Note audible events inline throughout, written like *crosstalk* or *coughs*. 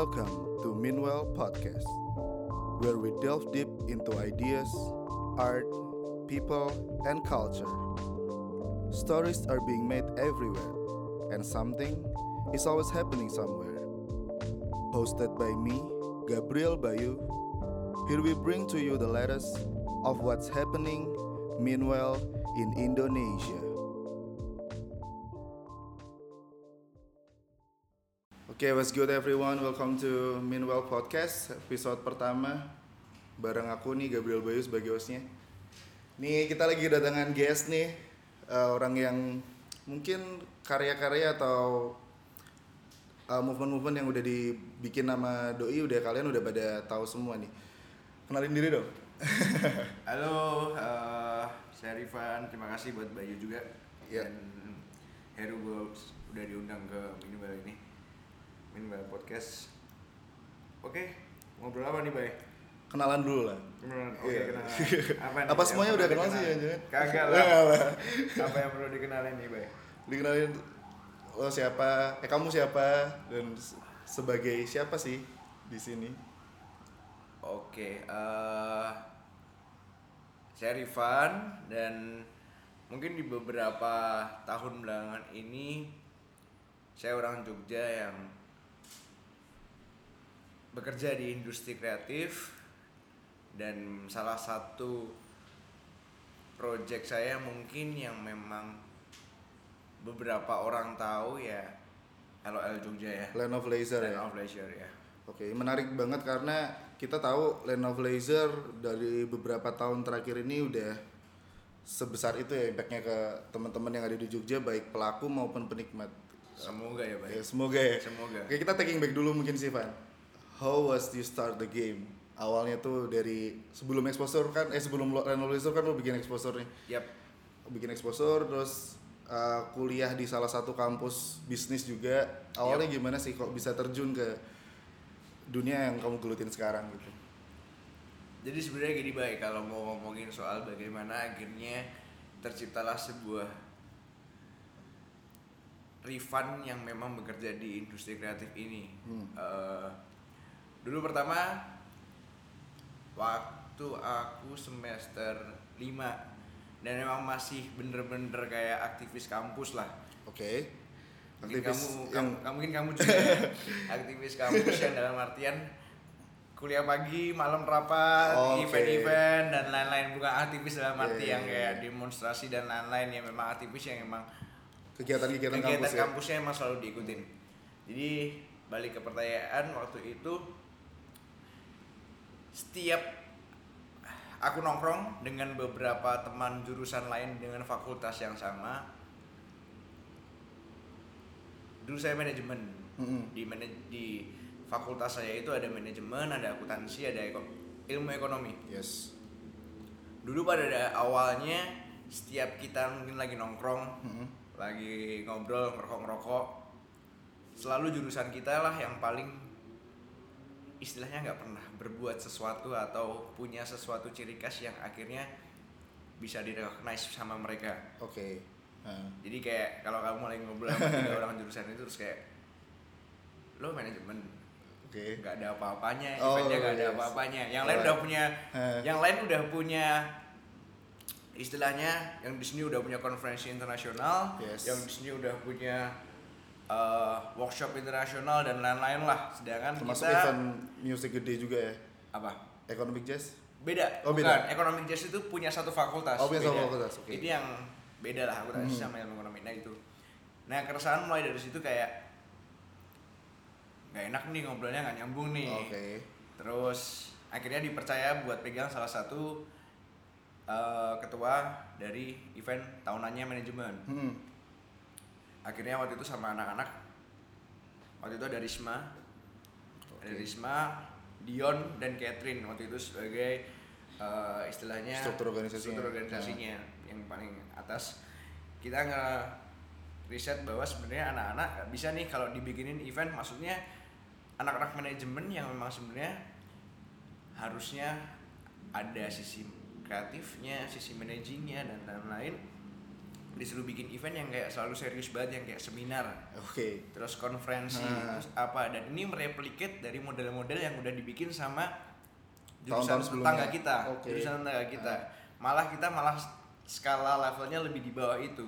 Welcome to Meanwhile Podcast, where we delve deep into ideas, art, people, and culture. Stories are being made everywhere, and something is always happening somewhere. Hosted by me, Gabriel Bayu, here we bring to you the latest of what's happening meanwhile in Indonesia. Oke, okay, what's good everyone? Welcome to Meanwhile Podcast episode pertama bareng aku nih Gabriel Bayu sebagai hostnya. Nih kita lagi kedatangan guest nih uh, orang yang mungkin karya-karya atau uh, movement-movement yang udah dibikin nama doi udah kalian udah pada tahu semua nih. Kenalin diri dong. *laughs* Halo, uh, saya Rifan. Terima kasih buat Bayu juga Ya. dan Heru udah diundang ke Minimal ini. Minimal Podcast. Oke, ngobrol apa nih, Bay? Kenalan dulu lah. Beneran? Oke, Iya. kenalan. *laughs* Apa, nih Apa semuanya udah kenal sih, jangan-jangan? Kagak *laughs* lah. apa yang perlu dikenalin nih, Bay? Dikenalin lo siapa? Eh kamu siapa? Dan se- sebagai siapa sih di sini? Oke, eh saya Rifan dan mungkin di beberapa tahun belakangan ini saya orang Jogja yang bekerja di industri kreatif dan salah satu project saya mungkin yang memang beberapa orang tahu ya LOL Jogja ya. Land of Laser Land ya. of Leisure ya. Oke, menarik banget karena kita tahu Land of Laser dari beberapa tahun terakhir ini udah sebesar itu ya impactnya ke teman-teman yang ada di Jogja baik pelaku maupun penikmat. Semoga ya, Pak. Ya, semoga ya. Semoga. Oke, kita taking back dulu mungkin sih, Van. How was you start the game? Awalnya tuh dari sebelum exposure kan, eh sebelum Laser kan lo bikin exposure nih. Yap. Bikin exposure terus uh, kuliah di salah satu kampus bisnis juga. Awalnya gimana sih kok bisa terjun ke dunia yang kamu gelutin sekarang gitu? Jadi sebenarnya gini baik kalau mau ngomongin soal bagaimana akhirnya terciptalah sebuah Rifan yang memang bekerja di industri kreatif ini. Hmm. Eh, dulu pertama waktu aku semester 5 dan memang masih bener-bener kayak aktivis kampus lah. Oke. Mungkin Aktivis kamu, yang kamu, mungkin kamu juga ya, *laughs* aktivis kampus yang dalam artian kuliah pagi, malam rapat, event-event dan lain-lain bukan aktivis dalam arti Iya, yang iya, kayak iya. demonstrasi dan lain-lain yang memang aktivis yang memang kegiatan-kegiatan kegiatan kampus ya. kampusnya emang selalu diikutin. Jadi balik ke pertanyaan waktu itu setiap aku nongkrong dengan beberapa teman jurusan lain dengan fakultas yang sama. Dulu saya manajemen Mm-mm. di manaj- di fakultas saya itu ada manajemen, ada akuntansi, ada eko- ilmu ekonomi. Yes. Dulu pada da- awalnya setiap kita mungkin lagi nongkrong, Mm-mm. lagi ngobrol ngerokok-ngerokok, selalu jurusan kita lah yang paling istilahnya nggak pernah berbuat sesuatu atau punya sesuatu ciri khas yang akhirnya bisa direcognize sama mereka. Oke. Nah, Jadi kayak kalau kamu lagi ngobrol sama tiga *laughs* orang jurusan itu terus kayak lo manajemen Oke. nggak ada apa-apanya, Oh, eventnya ada yes. apa-apanya. Yang lain Alright. udah punya, Eh. yang lain udah punya istilahnya, yang di sini udah punya konferensi internasional, Yes. yang di sini udah punya uh, workshop internasional dan lain-lain lah. Sedangkan Termasuk kita event music gede juga ya. apa? Economic Jazz. Beda. Oh, bukan. beda. Economic Jazz itu punya satu fakultas. Oh, punya satu fakultas, oke. Itu yang beda lah akuntansi Hmm. sama ilmu ekonomi. Nah itu. Nah keresahan mulai dari situ kayak nggak enak nih ngobrolnya nggak nyambung nih. Oke. Terus akhirnya dipercaya buat pegang salah satu eh, ketua dari event tahunannya manajemen. Hmm. Akhirnya waktu itu sama anak-anak, waktu itu ada Risma, ada Oke. Risma, Dion dan Catherine waktu itu sebagai eh, istilahnya Struktur organisasinya. struktur organisasinya yang paling atas. Kita nge riset bahwa sebenarnya anak-anak bisa nih kalau dibikinin event, maksudnya anak-anak manajemen yang memang sebenarnya harusnya ada sisi kreatifnya, sisi managingnya dan lain-lain disuruh bikin event yang kayak selalu serius banget yang kayak seminar Oke. terus konferensi Ah. terus apa dan ini mereplicate dari model-model yang udah dibikin sama jurusan tetangga kita Oke. jurusan tetangga kita Ah. malah kita malah skala levelnya lebih di bawah itu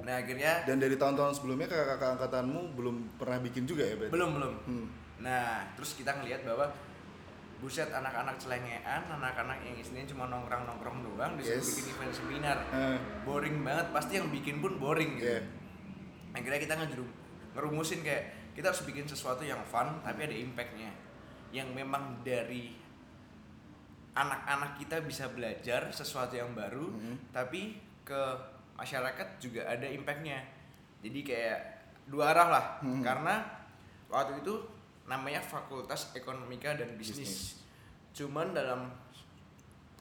nah akhirnya Dan dari tahun-tahun sebelumnya kakak-kakak angkatanmu belum pernah bikin juga ya berarti? belum belum Hmm. nah terus kita ngelihat bahwa buset anak-anak celengean anak-anak yang isinya cuma nongkrong-nongkrong doang disuruh Yes. bikin event seminar Eh, boring banget pasti yang bikin pun boring gitu Iya. akhirnya kita ngejerum ngerumusin kayak kita harus bikin sesuatu yang fun tapi ada impactnya yang memang dari anak-anak kita bisa belajar sesuatu yang baru Mhm. tapi ke masyarakat juga ada impactnya jadi kayak dua arah lah Mhm. karena waktu itu namanya Fakultas Ekonomika dan Bisnis, Bisnis. cuman dalam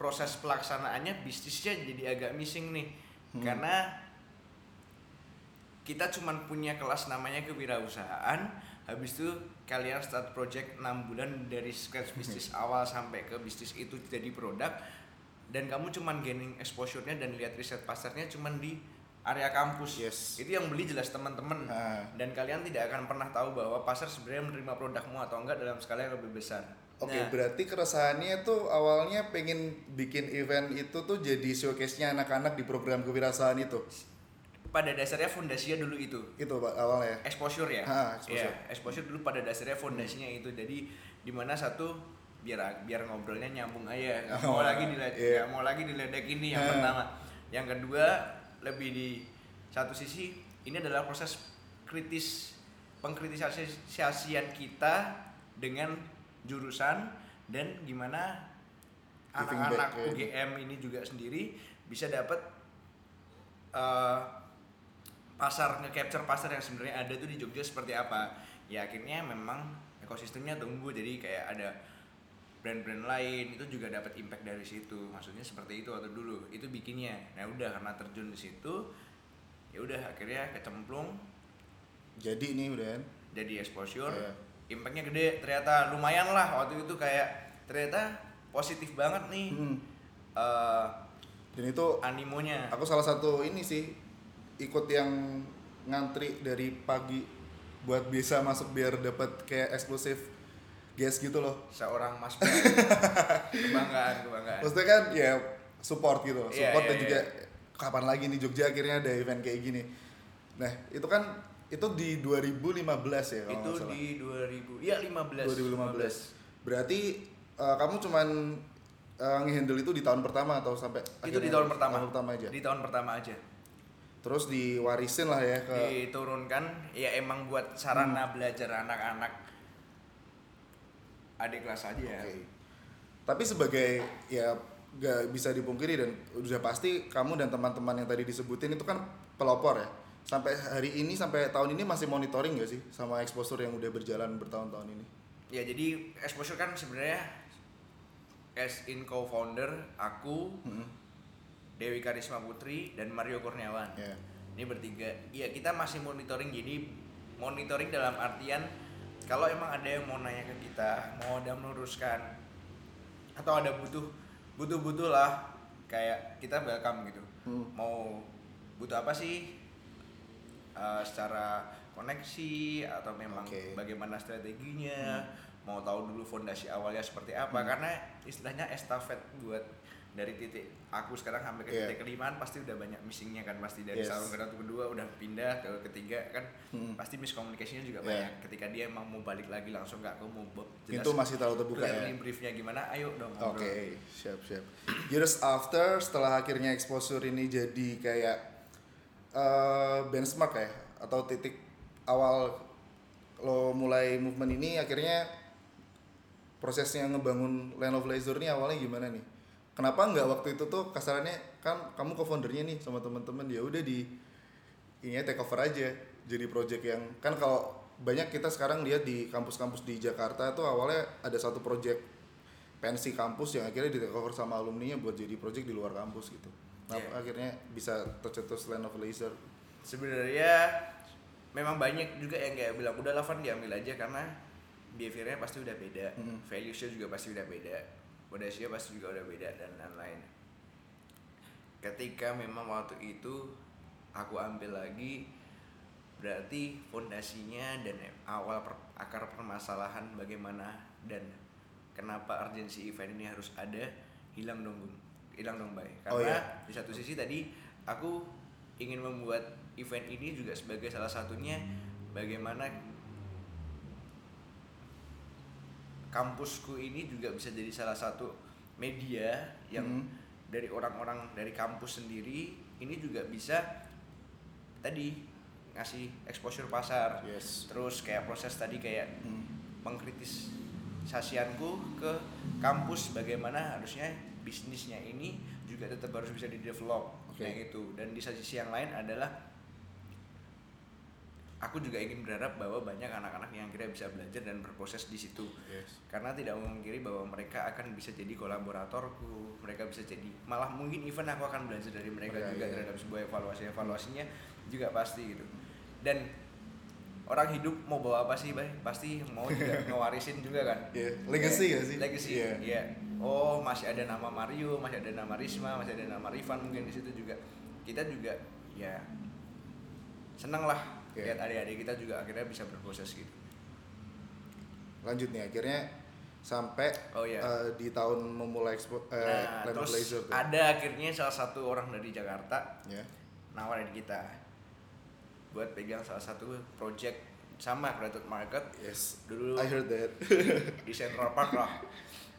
proses pelaksanaannya bisnisnya jadi agak missing nih. Hmm. karena kita cuman punya kelas namanya kewirausahaan. Habis itu kalian start project 6 bulan dari scratch bisnis awal sampai ke bisnis itu jadi produk. Dan kamu cuman gaining exposure-nya dan lihat riset pasarnya cuman di area kampus Yes. itu yang beli jelas teman-teman Ah. dan kalian tidak akan pernah tahu bahwa pasar sebenarnya menerima produkmu atau enggak dalam skala yang lebih besar Oke, Nah, berarti keresahannya tuh awalnya pengen bikin event itu tuh jadi showcase-nya anak-anak di program kewirausahaan itu. pada dasarnya fondasinya dulu itu Itu Pak awalnya. exposure ya Ah, exposure. Iya, exposure dulu pada dasarnya fondasinya itu jadi di mana satu biar biar ngobrolnya nyambung aja nggak *laughs* mau Oh, lagi diledek nggak mau lagi diledek ini yang Ah. pertama yang kedua lebih di satu sisi ini adalah proses kritis pengkritisasian kita dengan jurusan dan gimana anak-anak ya. UGM ini juga sendiri bisa dapat eh, pasar nge-capture pasar yang sebenarnya ada tuh di Jogja seperti apa ya akhirnya memang ekosistemnya tumbuh jadi kayak ada brand-brand lain itu juga dapat impact dari situ. Maksudnya seperti itu waktu dulu itu bikinnya. Nah udah karena terjun di situ ya udah akhirnya kecemplung. Jadi ini udah jadi exposure Iya. impactnya gede. Ternyata lumayan lah waktu itu kayak ternyata positif banget nih Hmm. eh, Dan itu animonya. aku salah satu ini sih ikut yang ngantri dari pagi buat bisa masuk biar dapat kayak eksklusif guest gitu loh. seorang mas *laughs* kebanggaan kebanggaan Maksudnya kan ya support gitu, loh. Iya, support iya, dan iya. juga kapan lagi nih Jogja akhirnya ada event kayak gini. Nah itu kan itu di 2015 ya kalau itu salah. di 2000 ya 15 2015. Berarti eh, kamu cuman eh, ngehandle itu di tahun pertama atau sampai itu di tahun pertama Tahun pertama aja. di tahun pertama aja Terus diwarisin lah ya ke diturunkan ya emang buat sarana belajar anak-anak adik kelas aja ya Oke. Tapi sebagai ya gak bisa dipungkiri dan udah pasti kamu dan teman-teman yang tadi disebutin itu kan pelopor ya. Sampai hari ini sampai tahun ini masih monitoring gak sih sama exposure yang udah berjalan bertahun-tahun ini? ya jadi exposure kan sebenarnya as in co-founder aku Mm-mm. Dewi Karisma Putri dan Mario Kurniawan Ya. ini bertiga iya kita masih monitoring jadi monitoring dalam artian kalau emang ada yang mau nanya ke kita mau ada meluruskan atau ada butuh butuh butuh lah kayak kita welcome gitu. Hmm. mau butuh apa sih? Eh, secara koneksi atau memang Oke. bagaimana strateginya? Mau tahu dulu fondasi awalnya seperti apa? Karena istilahnya estafet buat dari titik aku sekarang sampai ke Iya. titik kelimaan pasti udah banyak missingnya kan pasti dari Yes. tahun ke satu kedua udah pindah ke ketiga kan Hmm. pasti miskomunikasinya juga Iya. banyak ketika dia emang mau balik lagi langsung nggak aku mau bo- Itu masih terlalu terbuka ya. briefnya gimana ayo dong Oke, ngobrol. siap siap. Years after setelah akhirnya exposure ini jadi kayak eh, benchmark ya atau titik awal lo mulai movement ini akhirnya prosesnya ngebangun Land of Laser ini awalnya gimana nih? Kenapa nggak waktu itu tuh kasarannya kan kamu co-foundernya nih sama teman-teman ya udah di ini take over aja jadi project yang kan kalau banyak kita sekarang lihat di kampus-kampus di Jakarta tuh awalnya ada satu project pensi kampus yang akhirnya di take over sama alumni buat jadi project di luar kampus gitu. Nah, Iya. akhirnya bisa tercetus Land of Laser. sebenarnya memang banyak juga yang kayak bilang udah lah Van diambil aja karena behaviornya pasti udah beda Mhm. valuesnya juga pasti udah beda fondasinya pasti juga udah beda dan lain-lain ketika memang waktu itu aku ambil lagi berarti fondasinya dan awal per, akar permasalahan bagaimana dan kenapa urgensi event ini harus ada hilang dong Bung. hilang dong bay karena Oh, iya. di satu sisi tadi aku ingin membuat event ini juga sebagai salah satunya bagaimana kampusku ini juga bisa jadi salah satu media yang Hmm. dari orang-orang dari kampus sendiri ini juga bisa tadi ngasih exposure pasar Yes. terus kayak proses tadi kayak Hmm. pengkritisasianku ke kampus bagaimana harusnya bisnisnya ini juga tetap harus bisa di develop Oke. kayak gitu dan di sisi yang lain adalah aku juga ingin berharap bahwa banyak anak-anak yang kira bisa belajar dan berproses di situ Yes. karena tidak memungkiri bahwa mereka akan bisa jadi kolaboratorku mereka bisa jadi malah mungkin even aku akan belajar dari mereka Iya, juga iya. terhadap sebuah evaluasi evaluasinya juga pasti gitu dan orang hidup mau bawa apa sih bay pasti mau juga *laughs* ngewarisin juga kan Iya, legacy gak sih? legacy Iya. iya oh masih ada nama Mario masih ada nama Risma masih ada nama Rifan mungkin di situ juga kita juga ya seneng lah Iya. lihat adik-adik kita juga akhirnya bisa berproses gitu Lanjut nih akhirnya sampai Oh, iya. eh, di tahun memulai expo eh, nah Land terus Leisure tuh. ada akhirnya salah satu orang dari Jakarta Ya. nawarin kita buat pegang salah satu project sama Creative Market Yes. dulu I heard that. di Central Park lah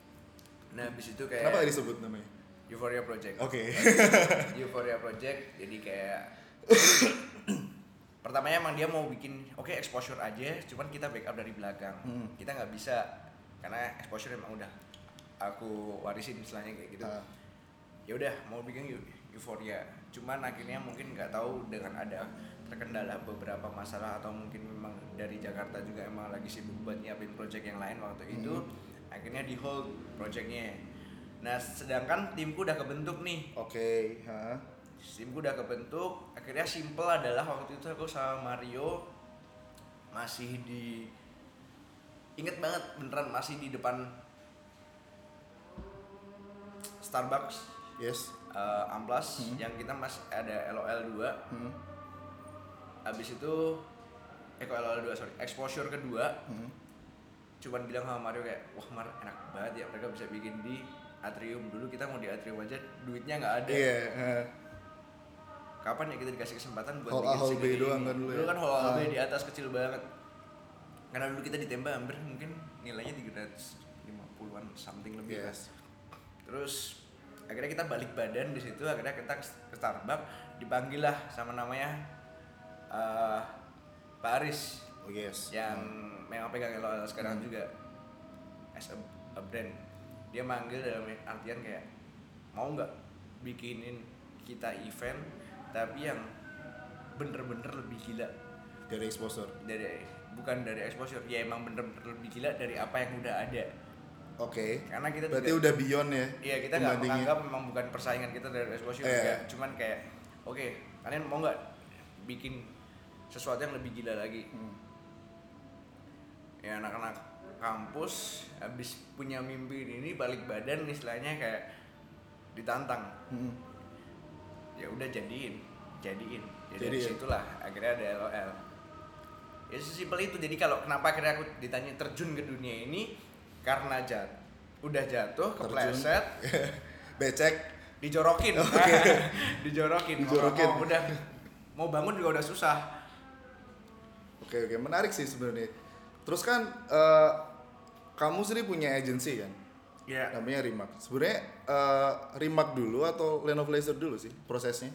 *laughs* nah habis itu kayak Kenapa disebut namanya? Euphoria Project Oke. Euphoria Project jadi kayak *laughs* pertamanya emang dia mau bikin oke exposure aja cuman kita backup dari belakang. Hmm. kita nggak bisa karena exposure emang udah aku warisin istilahnya kayak gitu. Ah. ya udah mau bikin Eu- Euphoria cuman akhirnya mungkin nggak tahu dengan ada terkendala beberapa masalah atau mungkin memang dari Jakarta juga emang lagi sibuk buat nyiapin project yang lain waktu itu akhirnya di hold projectnya. Nah sedangkan timku udah kebentuk nih. Oke, ha. timku udah kebentuk akhirnya simple adalah waktu itu aku sama Mario masih di inget banget beneran masih di depan Starbucks Yes. eh, Amplas Hmm. yang kita masih ada LOL 2 Hmm. habis itu eh kok LOL 2 sorry exposure kedua Hmm. cuman bilang sama Mario kayak wah Mar enak banget ya mereka bisa bikin di atrium dulu kita mau di atrium aja duitnya nggak ada Iya, ha. Kapan ya kita dikasih kesempatan buat Hall bikin Hall B doang kan dulu dulu ya? kan hall hall B Ah. di atas kecil banget karena dulu kita ditembak hampir mungkin nilainya 350-an something lebih. Yes. terus akhirnya kita balik badan di situ akhirnya kita ke Starbucks dipanggil lah sama namanya eh, Pak Aris Oh yes. yang memang pegang LOL sekarang Hmm. juga as a, a brand dia manggil dalam artian kayak mau nggak bikinin kita event tapi yang bener-bener lebih gila dari exposure. dari bukan dari exposure ya emang bener-bener lebih gila dari apa yang udah ada Oke. karena kita Berarti juga- udah beyond ya. Iya kita nggak menganggap memang bukan persaingan kita dari exposure juga, cuman kayak oke kalian mau nggak bikin sesuatu yang lebih gila lagi? Hmm. Ya anak-anak kampus habis punya mimpi ini balik badan istilahnya kayak ditantang. Hmm. Ya udah jadiin, jadiin. Jadi Jadiin. situlah akhirnya ada LOL. Ya sesimpel itu. Jadi kalau kenapa akhirnya aku ditanya terjun ke dunia ini karena jat udah jatuh kepleset *laughs* Becek. dijorokin *laughs* Oke. dijorokin *laughs* Dijorokin. Mau, mau udah mau bangun juga udah susah Oke oke menarik sih sebenarnya. Terus kan eh, kamu sendiri punya agency kan? Ya Namanya Rimak. Sebenarnya eh, Rimak dulu atau Land of Laser dulu sih prosesnya?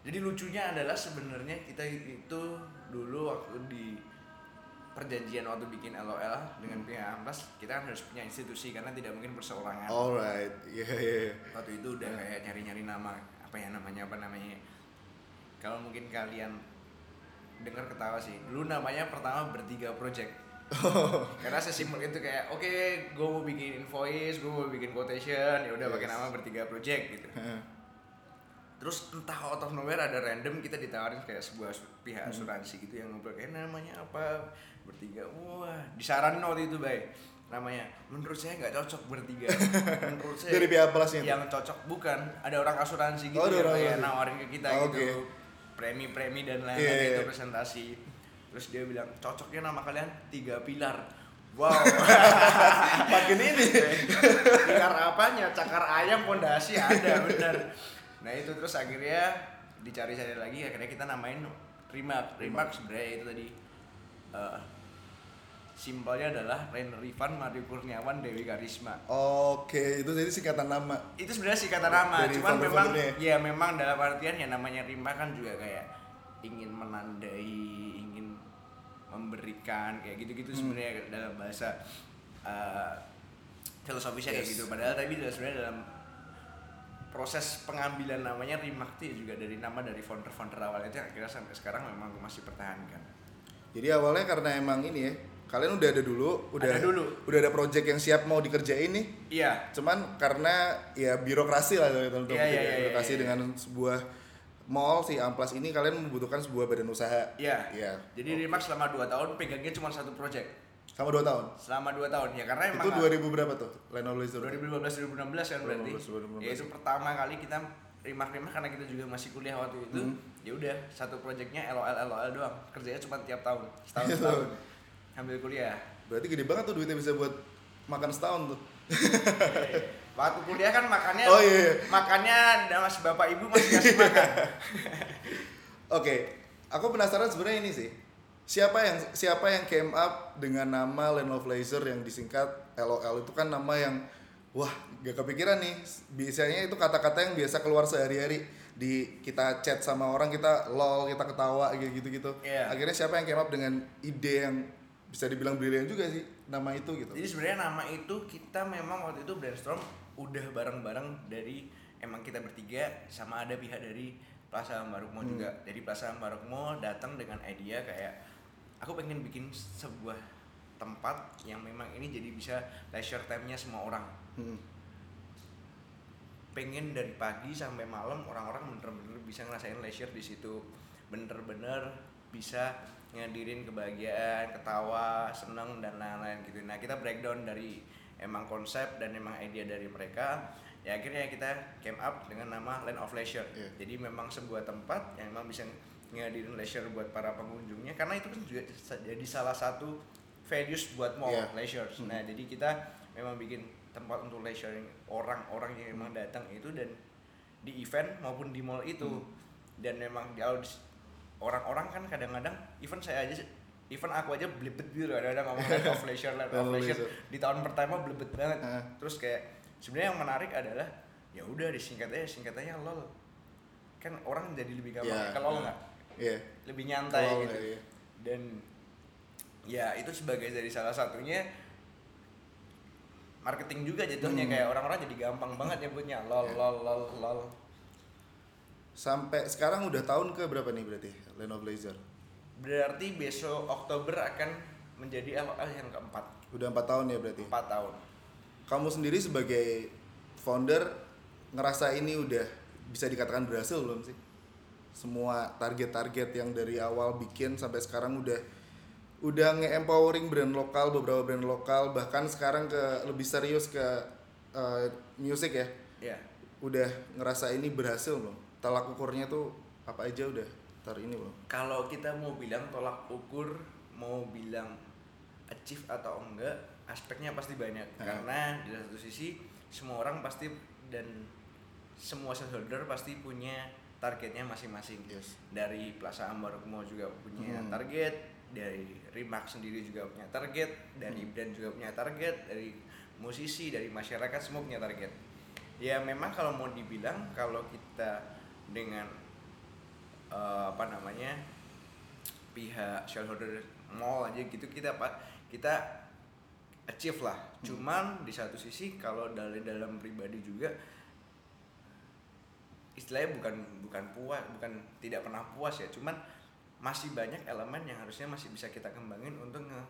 jadi lucunya adalah sebenarnya kita itu dulu waktu di perjanjian waktu bikin LOL dengan pihak Amplas kita kan harus punya institusi karena tidak mungkin perseorangan Alright, *laughs* iya iya. iya. waktu itu udah kayak nyari-nyari nama apa ya namanya apa namanya kalau mungkin kalian dengar ketawa sih dulu namanya pertama bertiga project *laughs* karena sesimpel itu kayak oke gue mau bikin invoice gue mau bikin quotation ya udah pakai Yes. nama bertiga project gitu. *laughs* Terus entah out of nowhere ada random kita ditawarin kayak sebuah pihak asuransi gitu yang ngobrol kayak namanya apa? Bertiga wah disaranin waktu itu bay. Namanya menurut saya nggak cocok bertiga. *laughs* Menurut saya Dari pihak pelasnya yang cocok bukan ada orang asuransi gitu Oh, yang kayak nawarin ke kita Oh, gitu. oke. premi-premi dan lain-lain Iya, iya. itu presentasi terus dia bilang cocoknya nama kalian tiga pilar. Wow. *laughs* Makin ini. Pilar apanya? Cakar ayam pondasi ada bener. Nah itu terus akhirnya dicari-cari lagi akhirnya kita namain Rimak Rimak sebenarnya itu tadi eh, simpelnya adalah Ren Rifan Mari Kurniawan Dewi Karisma. Oke itu jadi singkatan nama. Itu sebenarnya singkatan nama Dari cuman memang ya memang dalam artian ya namanya Rima kan juga kayak ingin menandai memberikan kayak gitu-gitu sebenarnya dalam bahasa uh, filosofisnya kayak Yes. gitu padahal tapi sebenarnya dalam proses pengambilan namanya Rimak itu juga dari nama dari founder-founder awal itu akhirnya sampai sekarang memang masih pertahankan jadi awalnya karena emang ini ya kalian udah ada dulu udah Ada dulu. udah ada project yang siap mau dikerjain nih iya cuman karena ya birokrasi lah teman-teman Iya, iya, iya, birokrasi iya, iya. dengan sebuah mall si Amplas ini kalian membutuhkan sebuah badan usaha. Iya. Iya. jadi Rimak selama 2 tahun pegangnya cuma satu project. Sama dua tahun? Selama 2 tahun ya karena emang itu 2000 berapa tuh of Laser 2015 2016 kan berarti. 2015, 2016. ya itu pertama kali kita rimak-rimak karena kita juga masih kuliah waktu itu. Hmm. ya udah satu proyeknya LOL LOL doang. Kerjanya cuma tiap tahun setahun Iya. setahun. Ambil kuliah. Berarti gede banget tuh duitnya bisa buat makan setahun tuh waktu kuliah kan makannya Oh, iya, iya. makannya mas bapak ibu masih kasih makan *laughs* Oke, aku penasaran sebenarnya ini sih. Siapa yang siapa yang came up dengan nama Land of Laser yang disingkat LOL itu kan nama yang wah gak kepikiran nih. Biasanya itu kata-kata yang biasa keluar sehari-hari di kita chat sama orang kita lol kita ketawa kayak gitu-gitu. Iya. Akhirnya siapa yang came up dengan ide yang bisa dibilang brilian juga sih nama itu gitu. jadi sebenarnya nama itu kita memang waktu itu brainstorm udah bareng-bareng dari emang kita bertiga sama ada pihak dari Plaza Marukmo Hmm. juga dari Plaza Marukmo datang dengan idea kayak aku pengen bikin sebuah tempat yang memang ini jadi bisa leisure time-nya semua orang Hmm. pengen dari pagi sampai malam orang-orang bener-bener bisa ngerasain leisure di situ bener-bener bisa ngadirin kebahagiaan ketawa seneng dan lain-lain gitu nah kita breakdown dari emang konsep dan emang ide dari mereka ya akhirnya kita came up dengan nama Land of Leisure Iya. jadi memang sebuah tempat yang memang bisa ngadirin leisure buat para pengunjungnya karena itu kan juga jadi salah satu values buat mall Iya. leisure Hmm. nah jadi kita memang bikin tempat untuk leisure orang-orang yang memang datang itu dan di event maupun di mall itu Hmm. dan memang di kalau orang-orang kan kadang-kadang event saya aja event aku aja belibet gitu loh ada ngomong land of leisure land of leisure di tahun pertama belibet banget terus kayak sebenarnya yang menarik adalah ya udah disingkat aja singkatannya lol kan orang jadi lebih gampang Iya. kalau nggak Iya. lebih nyantai Lol, gitu iya. dan ya itu sebagai dari salah satunya marketing juga jatuhnya Hmm. kayak orang-orang jadi gampang banget nyebutnya lol Iya. lol lol lol Sampai sekarang udah tahun ke berapa nih berarti Land of Laser? berarti besok Oktober akan menjadi LOL yang keempat Udah empat tahun ya berarti. empat tahun kamu sendiri sebagai founder ngerasa ini udah bisa dikatakan berhasil belum sih? Semua target-target yang dari awal bikin sampai sekarang udah udah nge-empowering brand lokal, beberapa brand lokal, bahkan sekarang ke lebih serius ke eh, music ya. ya Udah ngerasa ini berhasil belum? Tolak ukurnya tuh apa aja udah tar ini belum? kalau kita mau bilang tolak ukur mau bilang achieve atau enggak aspeknya pasti banyak Ha. karena di satu sisi semua orang pasti dan semua shareholder pasti punya targetnya masing-masing Yes. dari Plaza Ambarukmo juga punya Hmm. target dari Rimak sendiri juga punya target dari Hmm. brand juga punya target dari musisi dari masyarakat semua punya target ya memang kalau mau dibilang kalau kita dengan eh, apa namanya pihak shareholder mall aja gitu kita apa kita achieve lah. Cuman di satu sisi kalau dari dalam pribadi juga istilahnya bukan bukan puas bukan tidak pernah puas ya. Cuman masih banyak elemen yang harusnya masih bisa kita kembangin untuk nge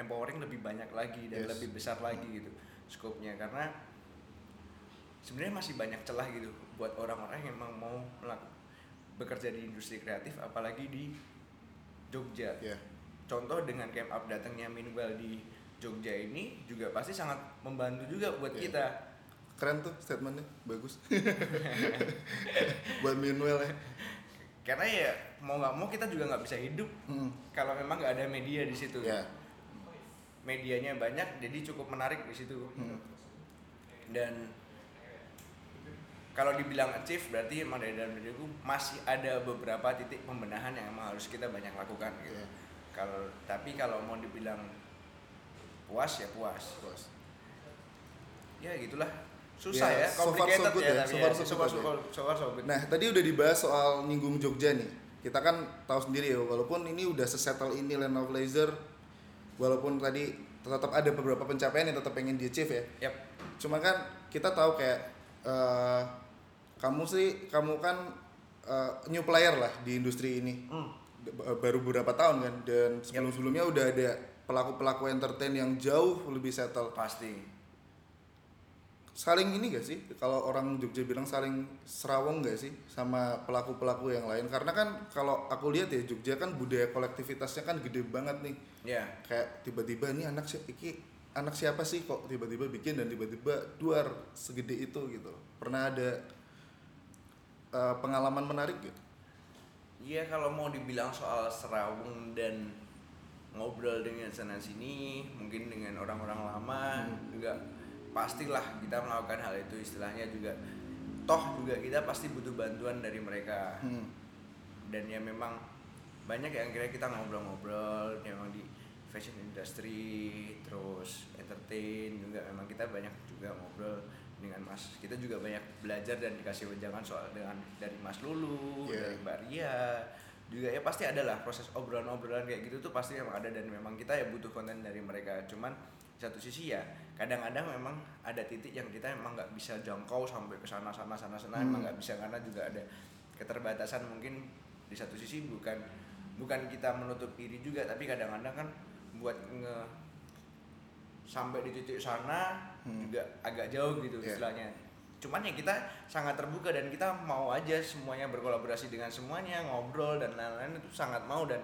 empowering lebih banyak lagi dan Yes. lebih besar lagi gitu skopnya karena sebenarnya masih banyak celah gitu buat orang-orang yang memang mau melak- bekerja di industri kreatif apalagi di Jogja Ya. contoh dengan camp up datangnya Minwell di Jogja ini juga pasti sangat membantu juga buat Iya. kita Keren tuh statementnya, bagus. *laughs* Buat Minuel ya. karena ya mau nggak mau kita juga nggak bisa hidup Hmm. kalau memang nggak ada media di situ Ya. medianya banyak jadi cukup menarik di situ Hmm. dan kalau dibilang achieve berarti emang dari dalam diriku masih ada beberapa titik pembenahan yang emang harus kita banyak lakukan gitu. Iya. Kalau tapi kalau mau dibilang puas ya puas. Bos. Ya gitulah. Susah Ya, ya, so far so complicated good ya, ya, so ya. far so far ya. so far- so far so good. Nah, tadi udah dibahas soal nyinggung Jogja nih. Kita kan tahu sendiri ya, walaupun ini udah sesettle ini Land of Laser, walaupun tadi tetap ada beberapa pencapaian yang tetap pengen di achieve ya. Yap. Cuma kan kita tahu kayak eh, kamu sih, kamu kan eh, new player lah di industri ini. Hmm. Baru beberapa tahun kan dan sebelum-sebelumnya udah ada pelaku-pelaku entertain yang jauh lebih settle. Pasti. Saling ini gak sih kalau orang Jogja bilang saling serawong gak sih sama pelaku-pelaku yang lain? Karena kan kalau aku lihat ya Jogja kan budaya kolektivitasnya kan gede banget nih. Ya. Kayak tiba-tiba nih anak si iki anak siapa sih kok tiba-tiba bikin dan tiba-tiba duar segede itu gitu. Pernah ada eh, pengalaman menarik gitu? Iya kalau mau dibilang soal serawung dan ngobrol dengan sana sini, mungkin dengan orang-orang lama juga pastilah kita melakukan hal itu istilahnya juga toh juga kita pasti butuh bantuan dari mereka Hmm. dan ya memang banyak yang kira kita ngobrol-ngobrol memang di fashion industry terus entertain juga memang kita banyak juga ngobrol dengan Mas kita juga banyak belajar dan dikasih wejangan soal dengan dari Mas Lulu Yeah. dari Mbak Ria juga ya pasti ada lah proses obrolan-obrolan kayak gitu tuh pasti memang ada dan memang kita ya butuh konten dari mereka cuman satu sisi ya kadang-kadang memang ada titik yang kita memang nggak bisa jangkau sampai ke sana sana sana sana Hmm. emang nggak bisa karena juga ada keterbatasan mungkin di satu sisi bukan bukan kita menutup diri juga tapi kadang-kadang kan buat nge sampai di titik sana Hmm. juga agak jauh gitu Iya. istilahnya cuman ya kita sangat terbuka dan kita mau aja semuanya berkolaborasi dengan semuanya ngobrol dan lain-lain itu sangat mau dan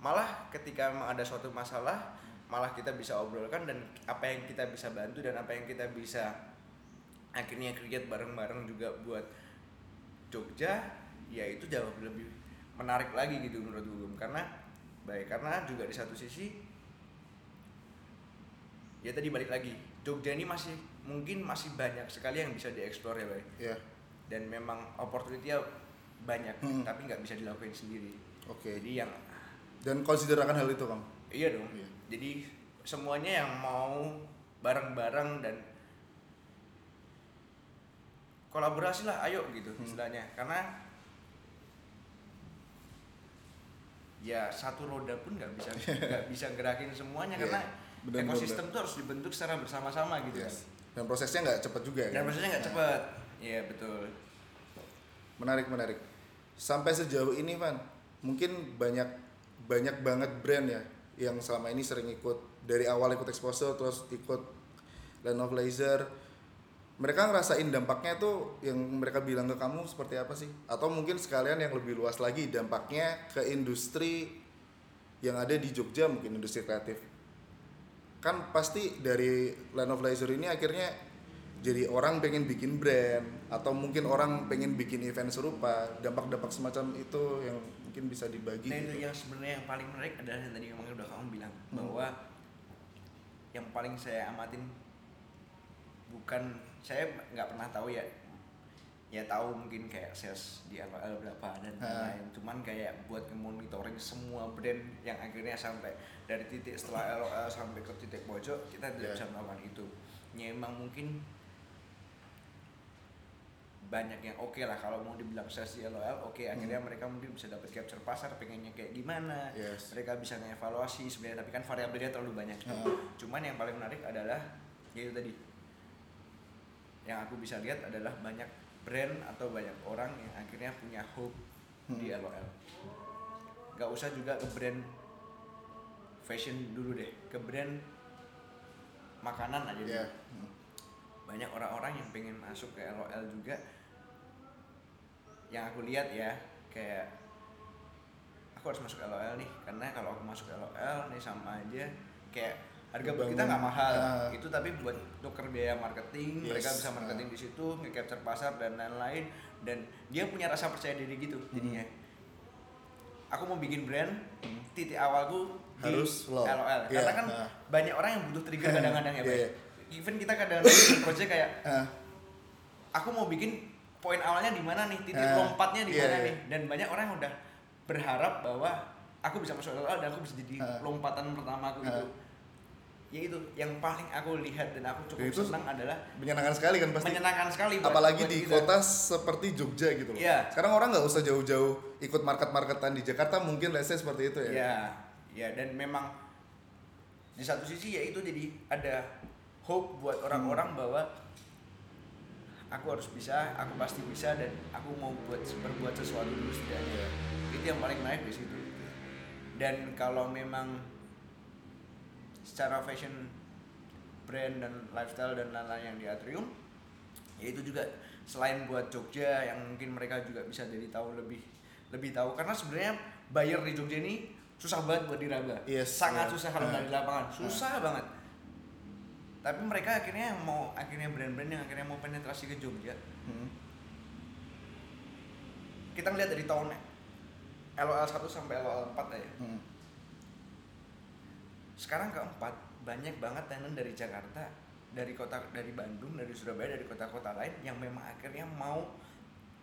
malah ketika ada suatu masalah malah kita bisa obrolkan dan apa yang kita bisa bantu dan apa yang kita bisa akhirnya create bareng-bareng juga buat Jogja ya itu jauh lebih menarik lagi gitu menurut gue karena baik karena juga di satu sisi ya tadi balik lagi Jogja ini masih mungkin masih banyak sekali yang bisa dieksplor ya Bay Ya. dan memang opportunity banyak Hmm. tapi nggak bisa dilakuin sendiri Oke. jadi yang Dan consider akan hal itu, Kang. iya dong Iya. jadi semuanya yang mau bareng-bareng dan kolaborasi lah ayo gitu Hmm. istilahnya karena ya satu roda pun nggak bisa *laughs* nggak bisa gerakin semuanya Iya, karena benar, ekosistem tuh harus dibentuk secara bersama-sama gitu Yes. Dan prosesnya nggak cepat juga kan dan kan? prosesnya nggak Nah, cepet iya betul Menarik, menarik. Sampai sejauh ini, Van, mungkin banyak banyak banget brand ya yang selama ini sering ikut dari awal ikut exposure terus ikut Land of Laser. Mereka ngerasain dampaknya tuh yang mereka bilang ke kamu seperti apa sih? Atau mungkin sekalian yang lebih luas lagi dampaknya ke industri yang ada di Jogja mungkin industri kreatif. Kan pasti dari Land of Laser ini akhirnya jadi orang pengen bikin brand atau mungkin orang pengen bikin event serupa dampak-dampak semacam itu yang mungkin bisa dibagi Nah itu gitu. yang sebenarnya yang paling menarik adalah yang tadi memang udah kamu bilang Hmm. bahwa yang paling saya amatin bukan saya nggak pernah tahu ya ya tahu mungkin kayak sales di LOL berapa dan Ah. lain-lain cuman kayak buat monitoring semua brand yang akhirnya sampai dari titik setelah LOL sampai ke titik pojok kita tidak Yeah. bisa melakukan itu ya emang mungkin banyak yang oke lah kalau mau dibilang sales di LOL oke akhirnya mereka mungkin bisa dapat capture pasar pengennya kayak gimana Yes. mereka bisa ngevaluasi sebenarnya tapi kan variabelnya terlalu banyak Hmm. cuman yang paling menarik adalah ya itu tadi yang aku bisa lihat adalah banyak brand atau banyak orang yang akhirnya punya hope di Hmm. LOL gak usah juga ke brand fashion dulu deh ke brand makanan aja dulu. Hmm. banyak orang-orang yang pengen masuk ke LOL juga yang aku lihat ya kayak aku harus masuk LOL nih karena kalau aku masuk LOL nih sama aja kayak harga buat kita nggak mahal Ah. itu tapi buat tuker biaya marketing Yes. mereka bisa marketing di situ nge-capture pasar dan lain-lain dan dia punya rasa percaya diri gitu jadinya aku mau bikin brand titik awalku di Harus lo. LOL Iya, karena kan nah. banyak orang yang butuh trigger *laughs* kadang-kadang ya Iya, Pak. iya. even kita kadang-kadang *coughs* bikin project kayak Ah, aku mau bikin poin awalnya di mana nih titik Ah, lompatnya di iya, mana iya. nih dan banyak orang yang udah berharap bahwa aku bisa masuk LOL dan aku bisa jadi Ah. lompatan pertama aku Ah. itu ya itu yang paling aku lihat dan aku cukup Dan itu senang adalah menyenangkan sekali kan pasti menyenangkan sekali buat- apalagi buat di kita. kota seperti Jogja gitu loh. Iya. Sekarang orang nggak usah jauh-jauh ikut market-marketan di Jakarta mungkin let's say seperti itu ya. ya ya dan memang di satu sisi ya itu jadi ada hope buat orang-orang bahwa aku harus bisa aku pasti bisa dan aku mau buat berbuat sesuatu dulu setidaknya itu yang paling menarik di situ dan kalau memang secara fashion brand dan lifestyle dan lain-lain yang di Atrium ya itu juga selain buat Jogja yang mungkin mereka juga bisa jadi tahu lebih lebih tahu. Karena sebenarnya buyer di Jogja ini susah banget buat diraba Yes, sangat iya. susah kalau nggak di lapangan. Susah banget. Tapi mereka akhirnya yang mau akhirnya brand-brand yang akhirnya mau penetrasi ke Jogja Hmm. kita ngeliat dari tahun LOL 1 sampai LOL 4 aja Hmm. Sekarang keempat banyak banget tenant dari Jakarta dari kota dari Bandung dari Surabaya dari kota-kota lain yang memang akhirnya mau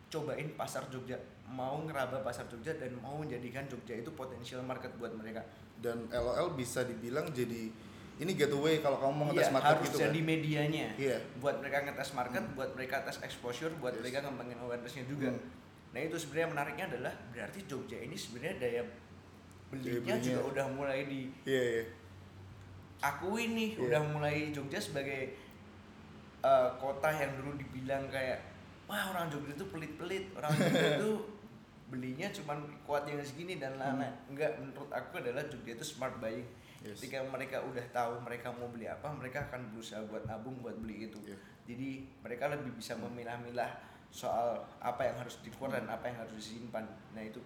cobain pasar Jogja mau ngeraba pasar Jogja dan mau menjadikan Jogja itu potensial market buat mereka Dan LOL bisa dibilang jadi ini gateway kalau kamu mau ngetes Iya, market harus gitu jadi kan. medianya Iya. buat mereka ngetes market Hmm. buat mereka tes exposure buat Yes. mereka ngembangin awarenessnya juga Hmm. nah itu sebenarnya menariknya adalah berarti Jogja ini sebenarnya daya belinya, belinya. juga udah mulai di Iya, iya. Aku ini Iya. udah mulai Jogja sebagai uh, kota yang dulu dibilang kayak wah orang Jogja itu pelit-pelit orang Jogja *laughs* itu belinya cuman kuatnya segini dan lain-lain. Enggak menurut aku adalah Jogja itu smart buying. Yes. ketika mereka udah tahu mereka mau beli apa mereka akan berusaha buat nabung buat beli itu. Iya. jadi mereka lebih bisa memilah-milah soal apa yang harus dikeluar dan apa yang harus disimpan. Nah itu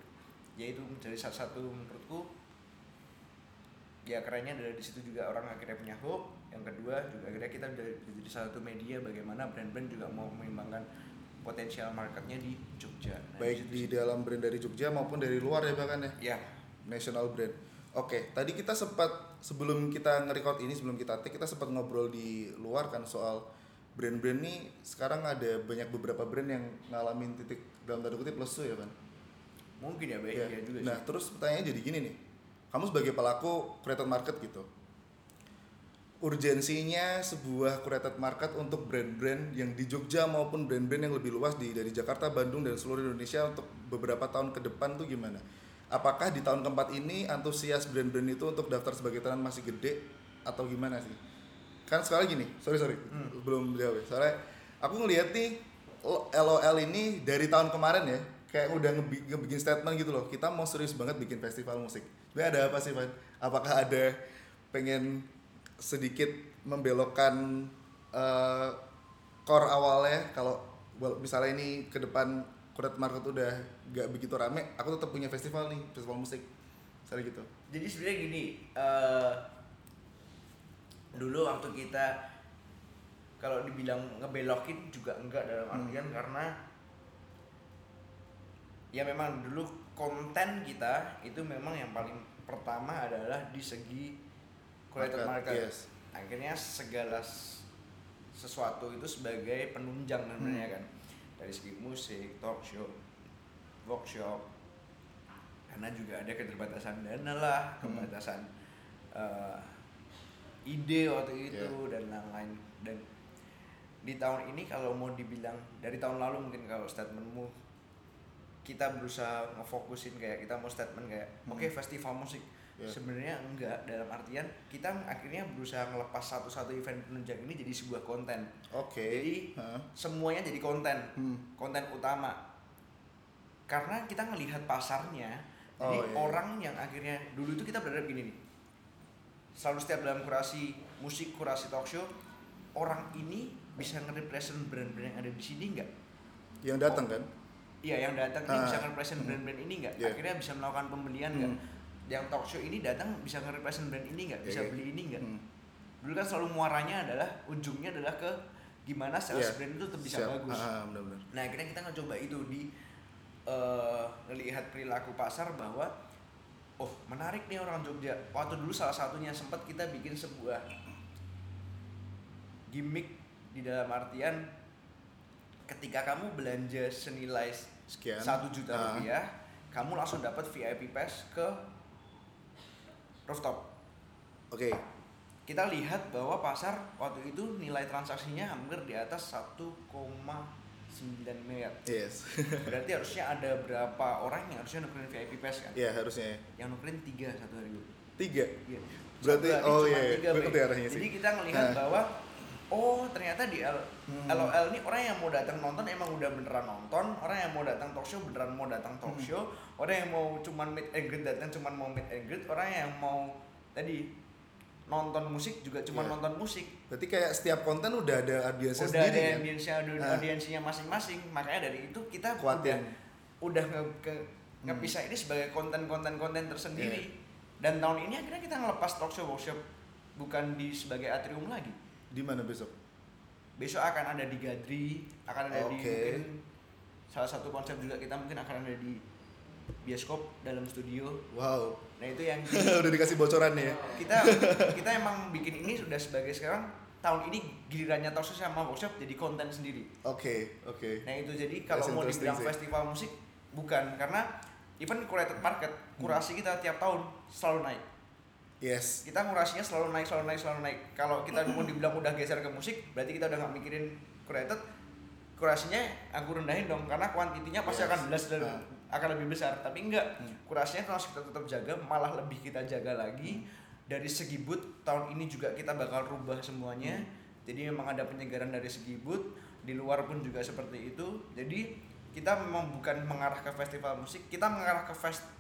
ya itu menjadi salah satu menurutku ya kerennya adalah di situ juga orang akhirnya punya hope yang kedua juga akhirnya kita jadi salah satu media bagaimana brand-brand juga mau mengembangkan potensial marketnya di Jogja Nah, Baik di sih. dalam brand dari Jogja maupun dari luar ya bahkan ya. ya National brand. Oke, tadi kita sempat sebelum kita nge-record ini, sebelum kita take, kita sempat ngobrol di luar kan soal brand-brand nih sekarang ada banyak beberapa brand yang ngalamin titik dalam tanda kutip lesu ya kan. mungkin ya baik Ya. ya juga Nah, sih terus pertanyaannya jadi gini nih. Kamu sebagai pelaku curated market gitu. Urgensinya sebuah curated market untuk brand-brand yang di Jogja maupun brand-brand yang lebih luas di dari Jakarta, Bandung dan seluruh Indonesia untuk beberapa tahun ke depan tuh gimana? Apakah di tahun keempat ini antusias brand-brand itu untuk daftar sebagai tenant masih gede atau gimana sih? Kan sekali gini, sorry sorry, belum jawab. ya. Soalnya aku ngeliat nih LOL ini dari tahun kemarin ya, kayak udah ngebi- ngebikin statement gitu loh. Kita mau serius banget bikin festival musik. Sebenarnya ada apa sih, Van? Apakah ada pengen sedikit membelokkan eh, core awalnya kalau misalnya ini ke depan kuret market udah gak begitu rame, aku tetap punya festival nih, festival musik. Misalnya gitu. jadi sebenarnya gini eh, dulu waktu kita kalau dibilang ngebelokin juga enggak dalam artian karena ya memang dulu konten kita itu memang yang paling pertama adalah di segi curated Market, market. yes. Akhirnya segala sesuatu itu sebagai penunjang sebenarnya kan. Dari segi musik, talk show, workshop, karena juga ada keterbatasan dana lah, keterbatasan eh, ide waktu itu dan lain-lain. Dan di tahun ini kalau mau dibilang dari tahun lalu mungkin kalau statementmu kita berusaha ngefokusin kayak kita mau statement kayak oke festival musik Ya. sebenarnya enggak dalam artian kita akhirnya berusaha ngelepas satu-satu event penunjang ini jadi sebuah konten Oke. Jadi, Hah? semuanya jadi konten Hmm. konten utama karena kita ngelihat pasarnya jadi Oh, iya. orang yang akhirnya dulu itu kita berharap gini nih selalu setiap dalam kurasi musik kurasi talk show orang ini bisa nge-represent brand-brand yang ada di sini nggak Yang datang kan? Iya yang datang ini Ah. bisa nge-represent brand-brand ini nggak? Iya. Akhirnya bisa melakukan pembelian nggak? Hmm. Yang talk show ini datang bisa nge-represent brand ini nggak? Bisa Iya, iya. beli ini nggak? Hmm. dulu kan selalu muaranya adalah ujungnya adalah ke gimana sales Iya. brand itu tetap bisa Siap. bagus Ah, benar-benar. Nah akhirnya kita ngecoba itu di eh ngelihat perilaku pasar bahwa oh menarik nih orang Jogja. Waktu dulu salah satunya sempat kita bikin sebuah gimmick di dalam artian ketika kamu belanja senilai Sekian. satu juta Ah. rupiah, kamu langsung dapat VIP pass ke rooftop. Oke. Kita lihat bahwa pasar waktu itu nilai transaksinya hampir di atas 1,9 miliar. Yes. *laughs* Berarti harusnya ada berapa orang yang harusnya nukerin VIP pass kan? Iya, harusnya. Yang nukerin tiga satu hari itu. Tiga. Iya. Berarti- oh iya, iya. tiga, arahnya sih. Jadi kita ngelihat Nah. bahwa oh ternyata di L Hmm. LOL ini orang yang mau datang nonton emang udah beneran nonton, orang yang mau datang talk show beneran mau datang talk Hmm. show, orang yang mau cuman meet and greet datang cuman mau meet and greet, orang yang mau tadi nonton musik juga cuman Iya. nonton musik. Berarti kayak setiap konten udah ada audiensnya udah sendiri ada kan? audiensnya ada Ah. audiensinya masing-masing makanya dari itu kita Kuatin. udah udah nge, ke- Hmm. ngepisah ini sebagai konten-konten konten tersendiri Iya. dan tahun ini akhirnya kita ngelepas talk show workshop bukan di sebagai atrium lagi Di mana besok? besok akan ada di Gadri akan ada di Oke. mungkin salah satu konsep juga kita mungkin akan ada di bioskop dalam studio Wow. nah itu yang *laughs* udah dikasih bocoran nih ya. kita kita emang bikin ini sudah sebagai sekarang tahun ini gilirannya show sama workshop jadi konten sendiri Oke, oke. Nah itu jadi kalau That's mau dibilang sih. festival musik bukan karena even curated market kurasi kita tiap tahun selalu naik. Yes. Kita kurasinya selalu naik, selalu naik, selalu naik. Kalau kita mau dibilang udah geser ke musik, berarti kita udah nggak mikirin curated. Kurasinya aku rendahin dong karena kuantitinya pasti Yes. akan belas dan Ah. akan lebih besar. Tapi enggak, Hmm. kurasinya terus kita tetap jaga, malah lebih kita jaga lagi. Dari segi boot tahun ini juga kita bakal rubah semuanya. Jadi memang ada penyegaran dari segi boot, di luar pun juga seperti itu. Jadi kita memang bukan mengarah ke festival musik, kita mengarah ke festival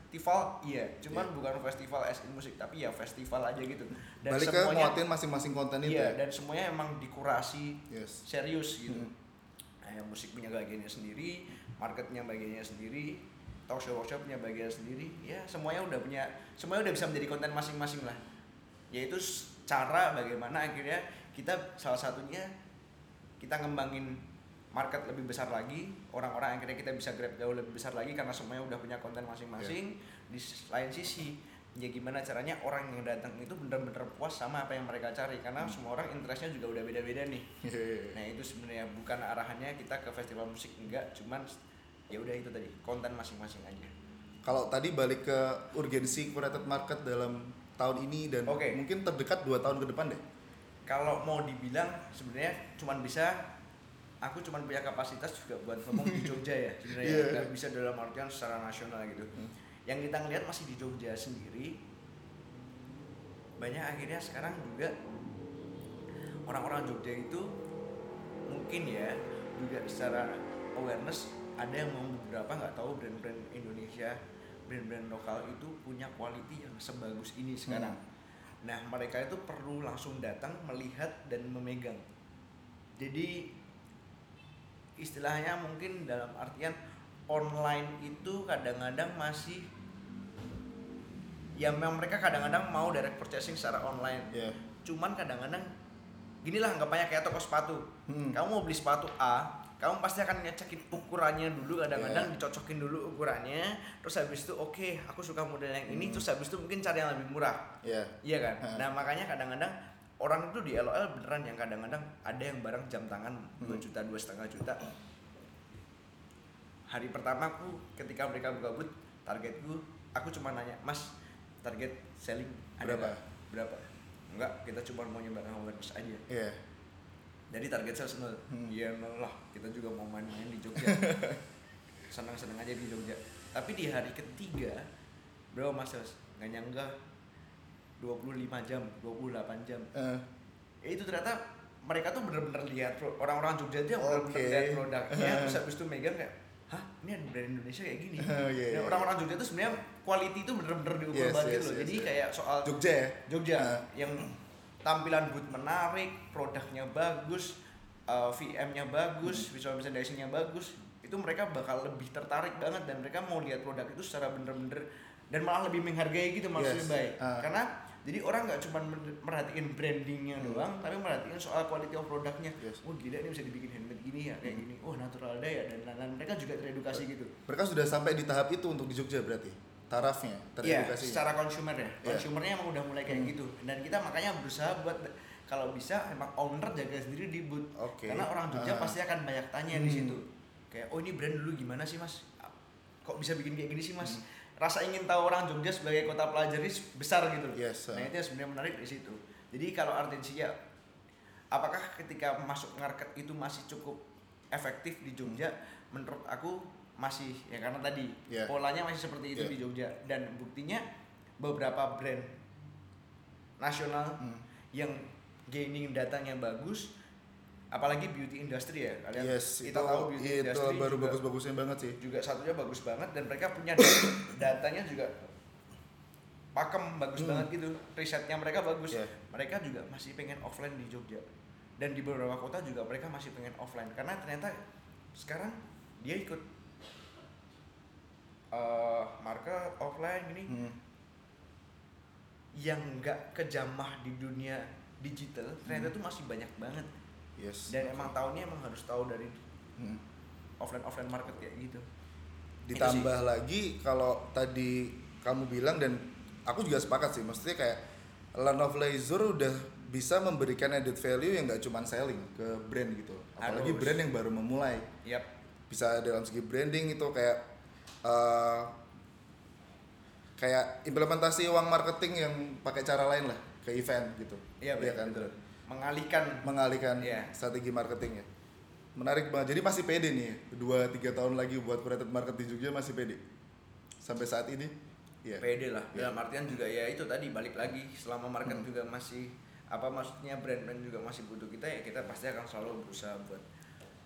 iya, cuman Iya. bukan festival as in musik, tapi ya festival aja gitu. Dan Balik ke semuanya muatin masing-masing konten itu iya, ya. dan semuanya emang dikurasi Yes. serius gitu. Hmm. Nah, musik punya bagiannya sendiri, marketnya bagiannya sendiri, talk show workshop punya bagian sendiri. Ya semuanya udah punya, semuanya udah bisa menjadi konten masing-masing lah. Yaitu cara bagaimana akhirnya kita salah satunya kita ngembangin market lebih besar lagi, orang-orang akhirnya kita bisa grab jauh lebih besar lagi karena semuanya udah punya konten masing-masing. Di s- lain sisi, ya gimana caranya orang yang datang itu benar-benar puas sama apa yang mereka cari karena semua orang interestnya juga udah beda-beda nih. Iya. Nah itu sebenarnya bukan arahannya kita ke festival musik enggak, cuman ya udah itu tadi konten masing-masing aja. Kalau tadi balik ke urgensi curated market dalam tahun ini dan Oke. mungkin terdekat dua tahun ke depan deh. Kalau mau dibilang sebenarnya cuman bisa aku cuman punya kapasitas juga buat ngomong di *laughs* Jogja ya sebenarnya Iya. nggak bisa dalam artian secara nasional gitu. Yang kita ngelihat masih di Jogja sendiri banyak akhirnya sekarang juga orang-orang Jogja itu mungkin ya juga secara awareness ada yang mau beberapa nggak tahu brand-brand Indonesia brand-brand lokal itu punya quality yang sebagus ini sekarang. Nah mereka itu perlu langsung datang melihat dan memegang. Jadi istilahnya mungkin dalam artian online itu kadang-kadang masih ya memang mereka kadang-kadang mau direct purchasing secara online Ya. cuman kadang-kadang gini lah anggapnya kayak toko sepatu Hmm. kamu mau beli sepatu A kamu pasti akan ngecekin ukurannya dulu kadang-kadang Yeah. dicocokin dulu ukurannya terus habis itu oke aku suka model yang ini Hmm. terus habis itu mungkin cari yang lebih murah Ya. iya kan nah makanya kadang-kadang orang itu di LOL beneran yang kadang-kadang ada yang barang jam tangan 2 Hmm. juta dua setengah juta hari pertama aku ketika mereka buka booth targetku aku cuma nanya mas target selling ada Berapa? nggak? berapa enggak kita cuma mau nyebarin awareness aja Iya. jadi target sales nol Hmm. iya nol lah kita juga mau main-main di Jogja *laughs* senang-senang aja di Jogja tapi di hari ketiga berapa mas sales nggak nyangka 25 jam 28 jam Eh, ya itu ternyata mereka tuh bener-bener lihat orang-orang Jogja itu yang bener-bener lihat produknya terus habis itu megang kayak hah ini ada brand Indonesia kayak gini Oh, iya, Dan iya. orang-orang Jogja tuh sebenarnya quality itu bener-bener diukur Yes, banget yes, loh yes, jadi yes. kayak soal Jogja ya. Jogja Ah. yang tampilan booth menarik, produknya bagus, uh, VM-nya bagus, visual merchandising-nya bagus, itu mereka bakal lebih tertarik banget dan mereka mau lihat produk itu secara bener-bener dan malah lebih menghargai gitu maksudnya Yes. baik. Ah. Karena jadi orang nggak cuma merhatiin brandingnya Hmm. doang tapi merhatiin soal quality of produknya Yes. oh gila ini bisa dibikin handmade gini ya kayak gini oh natural ada ya dan lain-lain mereka juga teredukasi gitu Mereka sudah sampai di tahap itu untuk di Jogja berarti. Tarafnya, Iya, teredukasi. secara konsumer ya. Iya. Konsumernya emang udah mulai kayak Hmm. gitu. Dan kita makanya berusaha buat kalau bisa emang owner jaga sendiri di booth. Oke. Karena orang Jogja Ah. pasti akan banyak tanya di Hmm. situ. Kayak oh ini brand dulu gimana sih mas? Kok bisa bikin kayak gini sih mas? Hmm. Rasa ingin tahu orang Jogja sebagai kota pelajar ini besar gitu loh. Yes, Nah ah. itu yang sebenarnya menarik di situ. Jadi kalau Artensia, apakah ketika masuk market itu masih cukup efektif di Jogja? Menurut aku masih ya karena tadi Yeah. polanya masih seperti itu Yeah. di Jogja dan buktinya beberapa brand nasional Hmm. yang gaining datanya bagus apalagi beauty industry ya kalian Yes, kita itu, tahu beauty itu industry baru juga, bagus-bagusnya banget sih. juga satunya bagus banget dan mereka punya dat- *coughs* datanya juga pakem bagus Hmm. banget gitu risetnya mereka bagus Yeah. mereka juga masih pengen offline di Jogja dan di beberapa kota juga mereka masih pengen offline karena ternyata sekarang dia ikut eh market offline ini Hmm. yang nggak kejamah di dunia digital ternyata tuh masih banyak banget Yes. dan emang tahunnya emang harus tahu dari Hmm. offline offline market kayak gitu Ditambah lagi kalau tadi kamu bilang dan aku juga sepakat sih, maksudnya kayak Land of Leisure udah bisa memberikan added value yang nggak cuma selling ke brand gitu. Apalagi Harus. brand yang baru memulai. yap bisa dalam segi branding itu kayak eh, kayak implementasi uang marketing yang pakai cara lain lah ke event gitu iya betul, kan betul. Mengalihkan. Mengalihkan Iya. strategi marketing ya. Menarik banget. Jadi masih pede nih dua tiga tahun lagi buat curated market di Jogja masih pede. Sampai saat ini ya pede lah. Iya. dalam artian juga ya itu tadi balik lagi selama market Hmm. juga masih apa maksudnya brand-brand juga masih butuh kita ya kita pasti akan selalu berusaha buat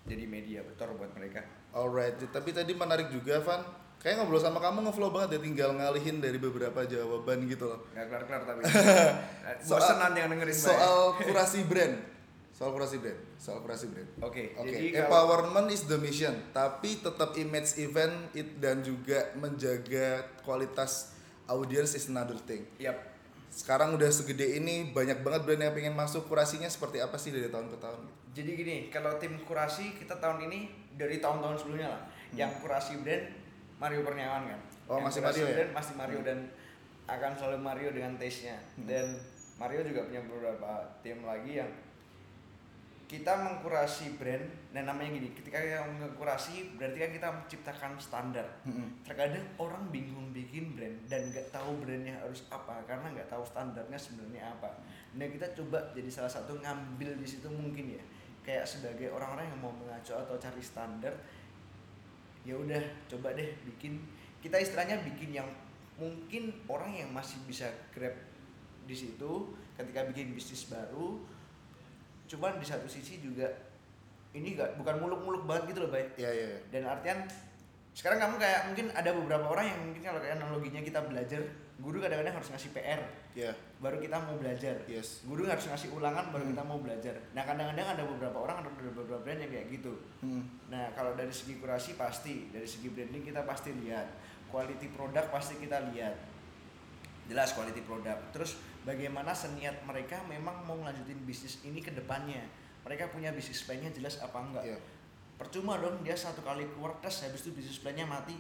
jadi media betor buat mereka. Alright. Tapi tadi menarik juga Van kayak ngobrol sama kamu ngeflow banget ya tinggal ngalihin dari beberapa jawaban gitu loh. Nggak kelar-kelar tapi. *laughs* Soal- bosenan yang dengerin soal *laughs* kurasi brand. Soal kurasi brand soal kurasi brand. Oke Oke, jadi kalau empowerment is the mission, tapi tetap image event it dan juga menjaga kualitas audience is another thing. yap. Sekarang udah segede ini banyak banget brand yang pengen masuk. Kurasinya seperti apa sih dari tahun ke tahun? jadi gini kalau tim kurasi kita tahun ini dari tahun-tahun sebelumnya lah. Yang kurasi brand Mario Kurniawan kan Hmm. Oh, Yang masih Mario ya? masih Mario dan akan selalu Mario dengan taste nya Hmm. dan Mario juga punya beberapa tim lagi yang kita mengkurasi brand dan namanya gini ketika kita mengkurasi berarti kan kita menciptakan standar Mm-mm. terkadang orang bingung bikin brand dan nggak tahu brandnya harus apa karena nggak tahu standarnya sebenarnya apa nah kita coba jadi salah satu ngambil di situ mungkin ya kayak sebagai orang-orang yang mau mengacu atau cari standar ya udah coba deh bikin kita istilahnya bikin yang mungkin orang yang masih bisa grab di situ ketika bikin bisnis baru cuman di satu sisi juga ini gak bukan muluk-muluk banget gitu loh baik Iya iya. iya. dan artian sekarang kamu kayak mungkin ada beberapa orang yang mungkin kalau kayak analoginya kita belajar guru kadang-kadang harus ngasih PR Iya. baru kita mau belajar. Yes. guru harus ngasih ulangan baru Hmm. kita mau belajar. Nah kadang-kadang ada beberapa orang ada beberapa brand yang kayak gitu. Hmm. nah kalau dari segi kurasi pasti. Dari segi branding kita pasti lihat. Quality produk pasti kita lihat. Jelas quality produk terus bagaimana seniat mereka memang mau ngelanjutin bisnis ini ke depannya? Mereka punya bisnis plan-nya jelas apa enggak? Iya. percuma dong dia satu kali keluar tes habis itu bisnis plan-nya mati.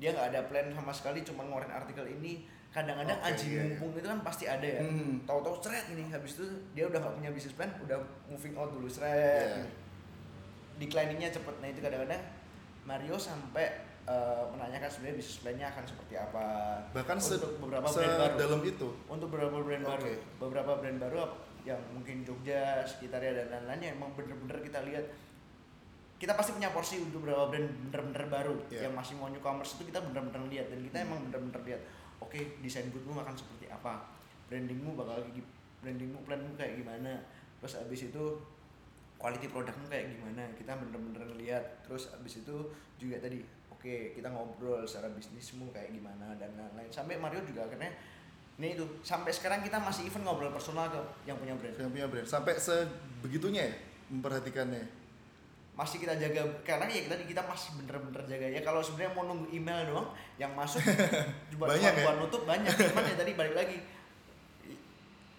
Dia nggak ada plan sama sekali cuma ngeluarin artikel ini kadang-kadang Oke, anjing iya, iya. mumpung itu kan pasti ada ya Hmm. tahu-tahu seret ini habis itu dia udah nggak punya bisnis plan udah moving out dulu seret Iya. decliningnya cepet nah itu kadang-kadang Mario sampai eh, menanyakan sebenarnya bisnis plan-nya akan seperti apa Bahkan se, untuk beberapa brand baru dalam itu. untuk beberapa brand baru Oke. beberapa brand baru yang mungkin Jogja sekitarnya dan lain-lainnya emang bener-bener kita lihat kita pasti punya porsi untuk beberapa brand bener-bener baru Iya. yang masih mau newcomers itu kita bener-bener lihat dan kita emang bener-bener lihat oke desain bootmu akan seperti apa? Brandingmu bakal brandingmu planmu kayak gimana? Terus abis itu quality produkmu kayak gimana? Kita bener-bener lihat terus abis itu juga tadi oke kita ngobrol secara bisnismu kayak gimana dan lain-lain. Sampai Mario juga akhirnya ini itu sampai sekarang kita masih even ngobrol personal ke yang punya brand. Yang punya brand. Sampai sebegitunya ya memperhatikannya. Masih kita jaga karena ya tadi kita masih bener-bener jaga ya kalau sebenarnya mau nunggu email doang yang masuk *laughs* Banyak cuma ya? buat nutup banyak *laughs* cuman ya tadi balik lagi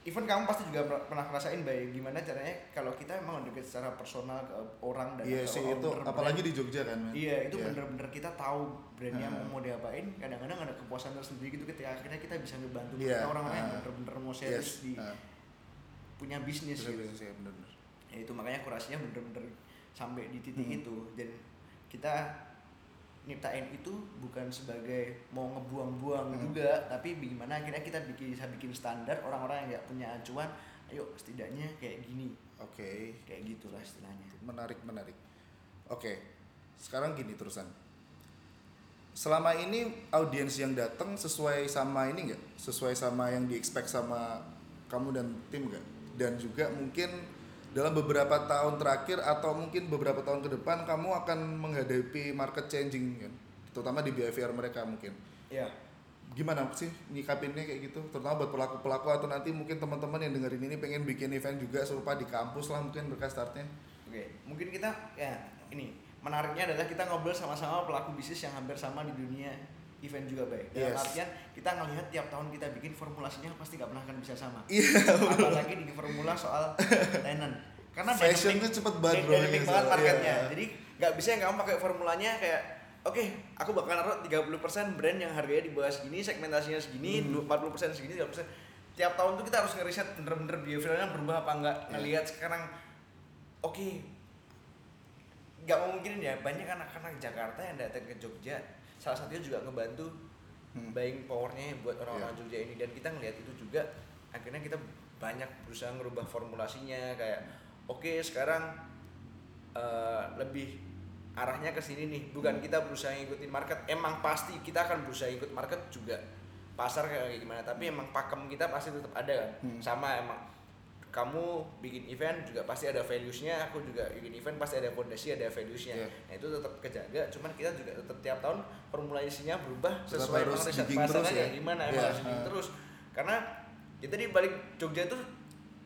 even kamu pasti juga pernah ngerasain baik gimana caranya kalau kita emang deket secara personal ke orang dan Iya sih itu brand. apalagi di Jogja kan. Iya, itu Iya. bener-bener kita tahu brandnya Heeh. mau diapain. Kadang-kadang ada kepuasan tersendiri gitu ketika akhirnya kita bisa ngebantu orang-orang yang heeh. bener-bener mau Yes. serius di ah, punya bisnis bener, gitu. bener, sih, bener, bener. Ya itu makanya kurasinya bener-bener sampai di titik Hmm. itu dan kita nyiptain itu bukan sebagai mau ngebuang-buang Hmm. juga, tapi bagaimana akhirnya kita bikin bisa bikin standar orang-orang yang nggak punya acuan, ayo setidaknya kayak gini, Oke. kayak gitulah istilahnya. menarik menarik oke sekarang gini terusan selama ini audiens yang datang sesuai sama ini nggak sesuai sama yang di expect sama kamu dan tim nggak dan juga mungkin dalam beberapa tahun terakhir atau mungkin beberapa tahun ke depan kamu akan menghadapi market changing kan? Terutama di behavior mereka mungkin. Ya, gimana sih nyikapinnya kayak gitu? Terutama buat pelaku-pelaku atau nanti mungkin teman-teman yang dengerin ini pengen bikin event juga serupa di kampus lah mungkin berkas startnya. Oke, mungkin kita ya ini menariknya adalah kita ngobrol sama-sama pelaku bisnis yang hampir sama di dunia event juga baik. Dalam Yes. artian kita ngelihat tiap tahun kita bikin formulasinya pasti nggak pernah akan bisa sama. Iya, Apalagi di formula soal tenant. Karena Fashion dynamic- tuh cepet banget, bro, dynamic iya, banget so, marketnya. iya. Jadi nggak bisa yang kamu pakai formulanya kayak Oke, aku bakal naruh 30% brand yang harganya di bawah segini, segmentasinya segini, Hmm. 40% segini, 30%. Tiap tahun tuh kita harus ngeriset bener-bener behaviornya berubah apa enggak. Iya. Ngelihat sekarang oke, nggak memungkinin ya banyak anak-anak Jakarta yang datang ke Jogja salah satunya juga ngebantu Hmm. buying powernya buat orang-orang Iya. Jogja ini dan kita ngelihat itu juga akhirnya kita banyak berusaha ngerubah formulasinya kayak oke sekarang eh, lebih arahnya ke sini nih bukan kita berusaha ngikutin market emang pasti kita akan berusaha ikut market juga pasar kayak gimana tapi emang pakem kita pasti tetap ada kan Hmm. sama emang kamu bikin event juga pasti ada values-nya, aku juga bikin event pasti ada fondasi, ada values-nya. Iya. Nah, itu tetap kejaga, cuman kita juga tetap tiap tahun formulasinya berubah Tetap sesuai harus riset pasarnya terus ya? gimana, Iya, harus ha. terus. Karena kita di balik Jogja itu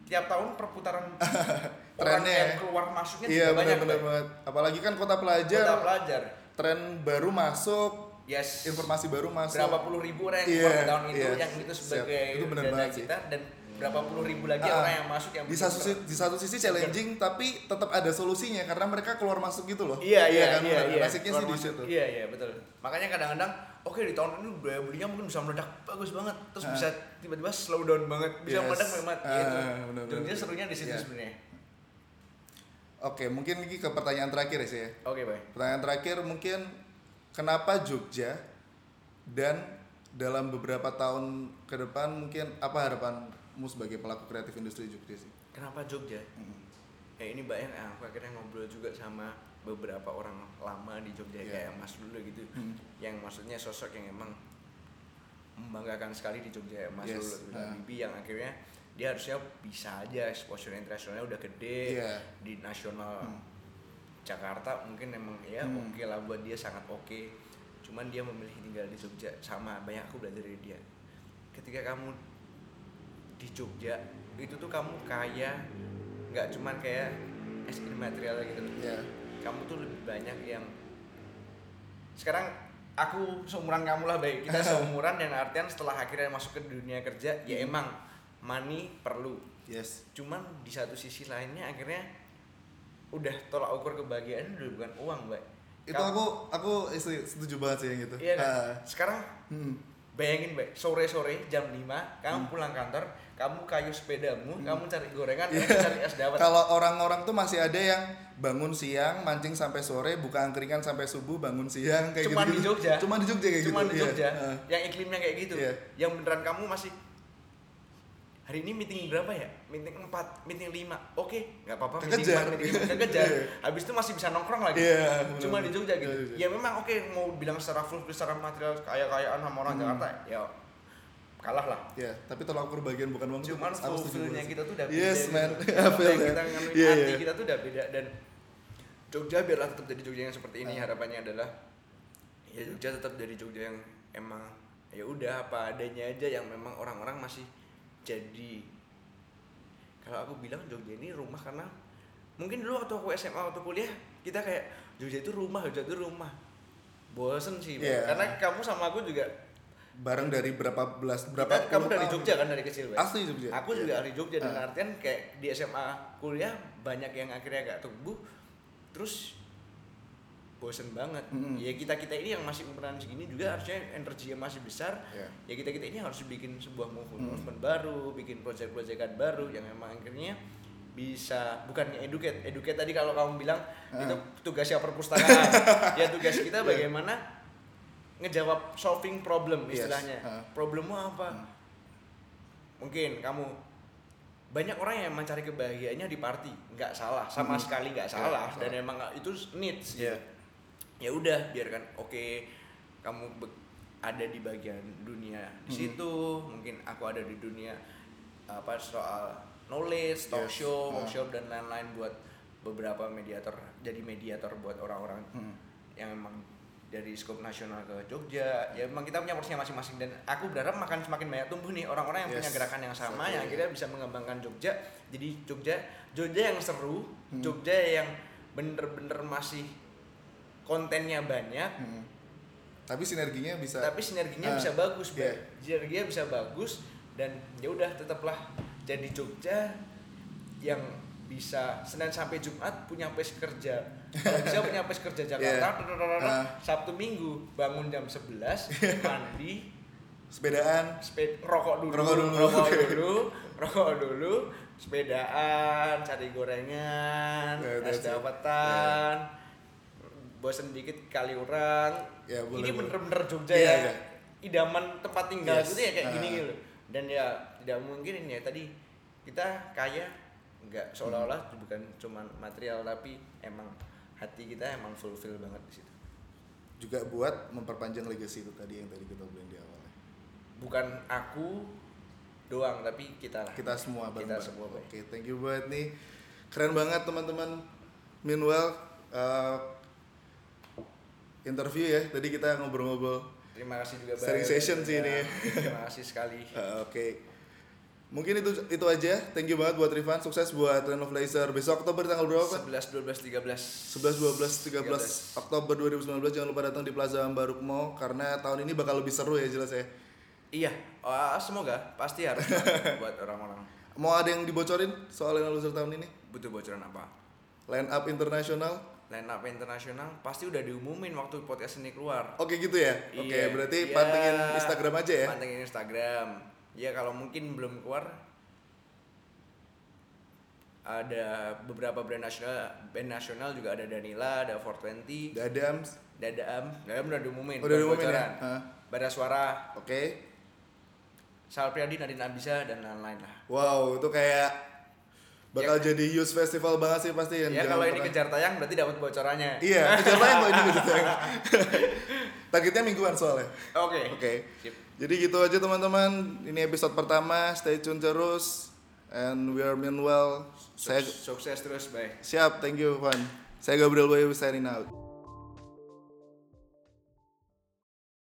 tiap tahun perputaran *laughs* Trennya ya. yang keluar masuknya Iya juga banyak. benar-benar Pak. banget. Apalagi kan kota pelajar, Kota pelajar. tren baru masuk, Yes. informasi baru masuk. berapa puluh ribu orang yang keluar di tahun itu iya. yang itu Siap. sebagai Itu benar dana banget sih. kita dan berapa puluh ribu lagi Ah, orang yang masuk yang di satu sisi, di satu sisi challenging tapi tetap ada solusinya karena mereka keluar masuk gitu loh. Iya iya kan? iya iya. Basicnya sih di situ. Iya iya betul. Makanya kadang-kadang oke di tahun ini daya belinya mungkin bisa meledak bagus banget terus Ah. bisa tiba-tiba slow down banget bisa Yes. meledak memang Ah, gitu. benar. serunya di situ Iya. sebenarnya. Oke, mungkin lagi ke pertanyaan terakhir ya sih ya. Oke baik. Pertanyaan terakhir mungkin kenapa Jogja dan dalam beberapa tahun ke depan mungkin apa harapanmu sebagai pelaku kreatif industri Jogja sih? Kenapa Jogja? Hmm. Ya ini banyak yang aku akhirnya ngobrol juga sama beberapa orang lama di Jogja Iya. kayak Mas Lulu gitu. Hmm. Yang maksudnya sosok yang emang membanggakan sekali di Jogja Mas Yes, Lulu dan ah. Bibi yang akhirnya dia harusnya bisa aja exposure internasionalnya udah gede Iya. di nasional Hmm. Jakarta mungkin emang ya Hmm. oke lah buat dia sangat oke cuman dia memilih tinggal di Jogja sama banyak aku belajar dari dia ketika kamu di Jogja itu tuh kamu kaya nggak cuman kayak as in material gitu loh. Ya. kamu tuh lebih banyak yang sekarang aku seumuran kamu lah baik kita *laughs* seumuran dan artian setelah akhirnya masuk ke dunia kerja ya Hmm. emang money perlu Yes. cuman di satu sisi lainnya akhirnya udah tolak ukur kebahagiaan udah bukan uang mbak Itu Kamu- aku aku setuju, setuju banget sih yang gitu. iya kan Ah. sekarang Hmm. Bayangin mbak sore sore jam 5 kamu pulang kantor kamu kayu sepedamu kamu cari gorengan kamu cari es dawet *laughs* Kalau orang-orang tuh masih ada yang bangun siang, mancing sampai sore, buka angkringan sampai subuh, bangun siang kayak Cuman gitu. di Jogja. Cuma di Jogja kayak cuman gitu. di iya. Jogja Ah. yang iklimnya kayak gitu Iya. yang beneran kamu masih hari ini meeting berapa ya meeting 4 meeting 5 oke nggak apa-apa meeting Kekejar. 4 meeting 5 kekejar *laughs* Iya. habis itu masih bisa nongkrong lagi Iya, cuma di Jogja gitu Iya, iya. ya memang oke mau bilang secara full secara material kaya-kayaan sama orang Hmm. Jakarta ya kalah lah Iya, tapi tolak ukur bagian bukan uang cuman aku setuju fulfillnya kita tuh udah beda Yes, gitu. man. Feel that. kita nganuin hati iya. kita tuh udah beda dan Jogja biarlah tetap jadi Jogja yang seperti ini Ah. harapannya adalah ya Jogja tetap jadi Jogja yang emang ya udah apa adanya aja yang memang orang-orang masih jadi kalau aku bilang Jogja ini rumah karena mungkin dulu waktu aku SMA waktu kuliah kita kayak Jogja itu rumah Jogja itu rumah bosen sih. Iya. karena kamu sama aku juga bareng dari berapa belas berapa Kita- kamu dari. Jogja kan dari kecil, Bay? Asli Jogja. Aku juga dari Jogja dan Ah. artian kayak di SMA kuliah banyak yang akhirnya agak tumbuh terus bosen banget. Mm-mm. Ya kita kita ini yang masih umuran segini juga harusnya energinya masih besar. Ya. Ya kita kita ini harus bikin sebuah movement, Mm. baru, bikin project-projectan baru yang emang akhirnya bisa bukannya educate, educate tadi kalau kamu bilang Ah. itu tugasnya perpustakaan. *laughs* ya tugas kita Ya. bagaimana ngejawab solving problem Yes. istilahnya. Ah. Problemmu apa? Hmm. mungkin kamu banyak orang yang mencari kebahagiaannya di party nggak salah sama Hmm. sekali nggak Nggak salah salah. dan emang nggak- itu needs Iya. Ya udah biarkan oke kamu be- ada di bagian dunia di Hmm. situ mungkin aku ada di dunia apa soal knowledge talk Yes. show Ah. workshop dan lain-lain buat beberapa mediator jadi mediator buat orang-orang Hmm. yang emang dari skop nasional ke Jogja ya emang kita punya porsinya masing-masing dan aku berharap makan semakin banyak tumbuh nih orang-orang yang punya Yes. gerakan yang sama Exactly. yang akhirnya bisa mengembangkan Jogja jadi Jogja Jogja yang seru Hmm. Jogja yang bener-bener masih kontennya banyak Hmm. Tapi sinerginya bisa. tapi sinerginya Ah, bisa bagus iya. sinerginya bisa bagus dan ya udah tetaplah jadi Jogja yang bisa Senin sampai Jumat punya pace kerja kalau bisa punya pace kerja *laughs* Jakarta Yeah. Ah. Sabtu Minggu bangun jam 11 *laughs* mandi Sepedaan. sepeda rokok dulu Ngerokok dulu. rokok *laughs* dulu rokok dulu sepedaan cari gorengan Yeah, es it. Bosen dikit kali orang Ya, boleh, ini bener-bener Jogja Iya, ya iya. idaman tempat tinggal Yes. gitu ya kayak gini Ah. gitu dan ya tidak mungkin ya tadi kita kaya nggak seolah-olah Hmm. bukan cuman material tapi emang hati kita emang fulfill banget di situ Juga buat memperpanjang legacy itu tadi yang tadi kita bilang di awal. bukan aku doang tapi kita lah Kita semua kita bareng-bareng. semua. Oke, thank you banget nih. Keren banget teman-teman. Meanwhile, uh, interview ya. Tadi kita ngobrol-ngobrol. Terima kasih juga Sharing session sih Ya, ini. Terima kasih sekali. Uh, *laughs* Oke. Mungkin itu itu aja. Thank you banget buat Rifan. Sukses buat Train of Laser besok Oktober tanggal berapa? Pak? 11 12 13. 11, 12, 13 Oktober 2019 jangan lupa datang di Plaza Ambaruk Mall karena tahun ini bakal lebih seru ya jelas ya. Iya, oh, semoga pasti harus *laughs* buat orang-orang Mau ada yang dibocorin soal Laser tahun ini? butuh bocoran apa. Line up internasional? Line up internasional pasti udah diumumin waktu podcast ini keluar. Oke gitu ya. Oke, Iya, berarti iya. pantengin Instagram aja ya. Pantengin Instagram. Ya kalau mungkin belum keluar ada beberapa brand nasional, band nasional juga ada Danila, ada 420, Dadams. Dadam, Dadam udah diumumin. Udah diumumin ya? bocoran. Hah? Bara Suara, Oke. Sal Priadi, Nadine Abisa dan lain-lain lah. Wow, itu kayak bakal jadi huge festival banget sih pasti yang Ya kalau ini kejar tayang berarti dapat bocorannya. Iya, kejar tayang kok ini kejar tayang. *laughs* Targetnya mingguan soalnya. Oke. Oke. Sip. Jadi gitu aja teman-teman. Ini episode pertama. Stay tune terus. And we are meanwhile. Saya Sukses terus, bye. siap. Thank you, Van. Saya Gabriel Boy signing out.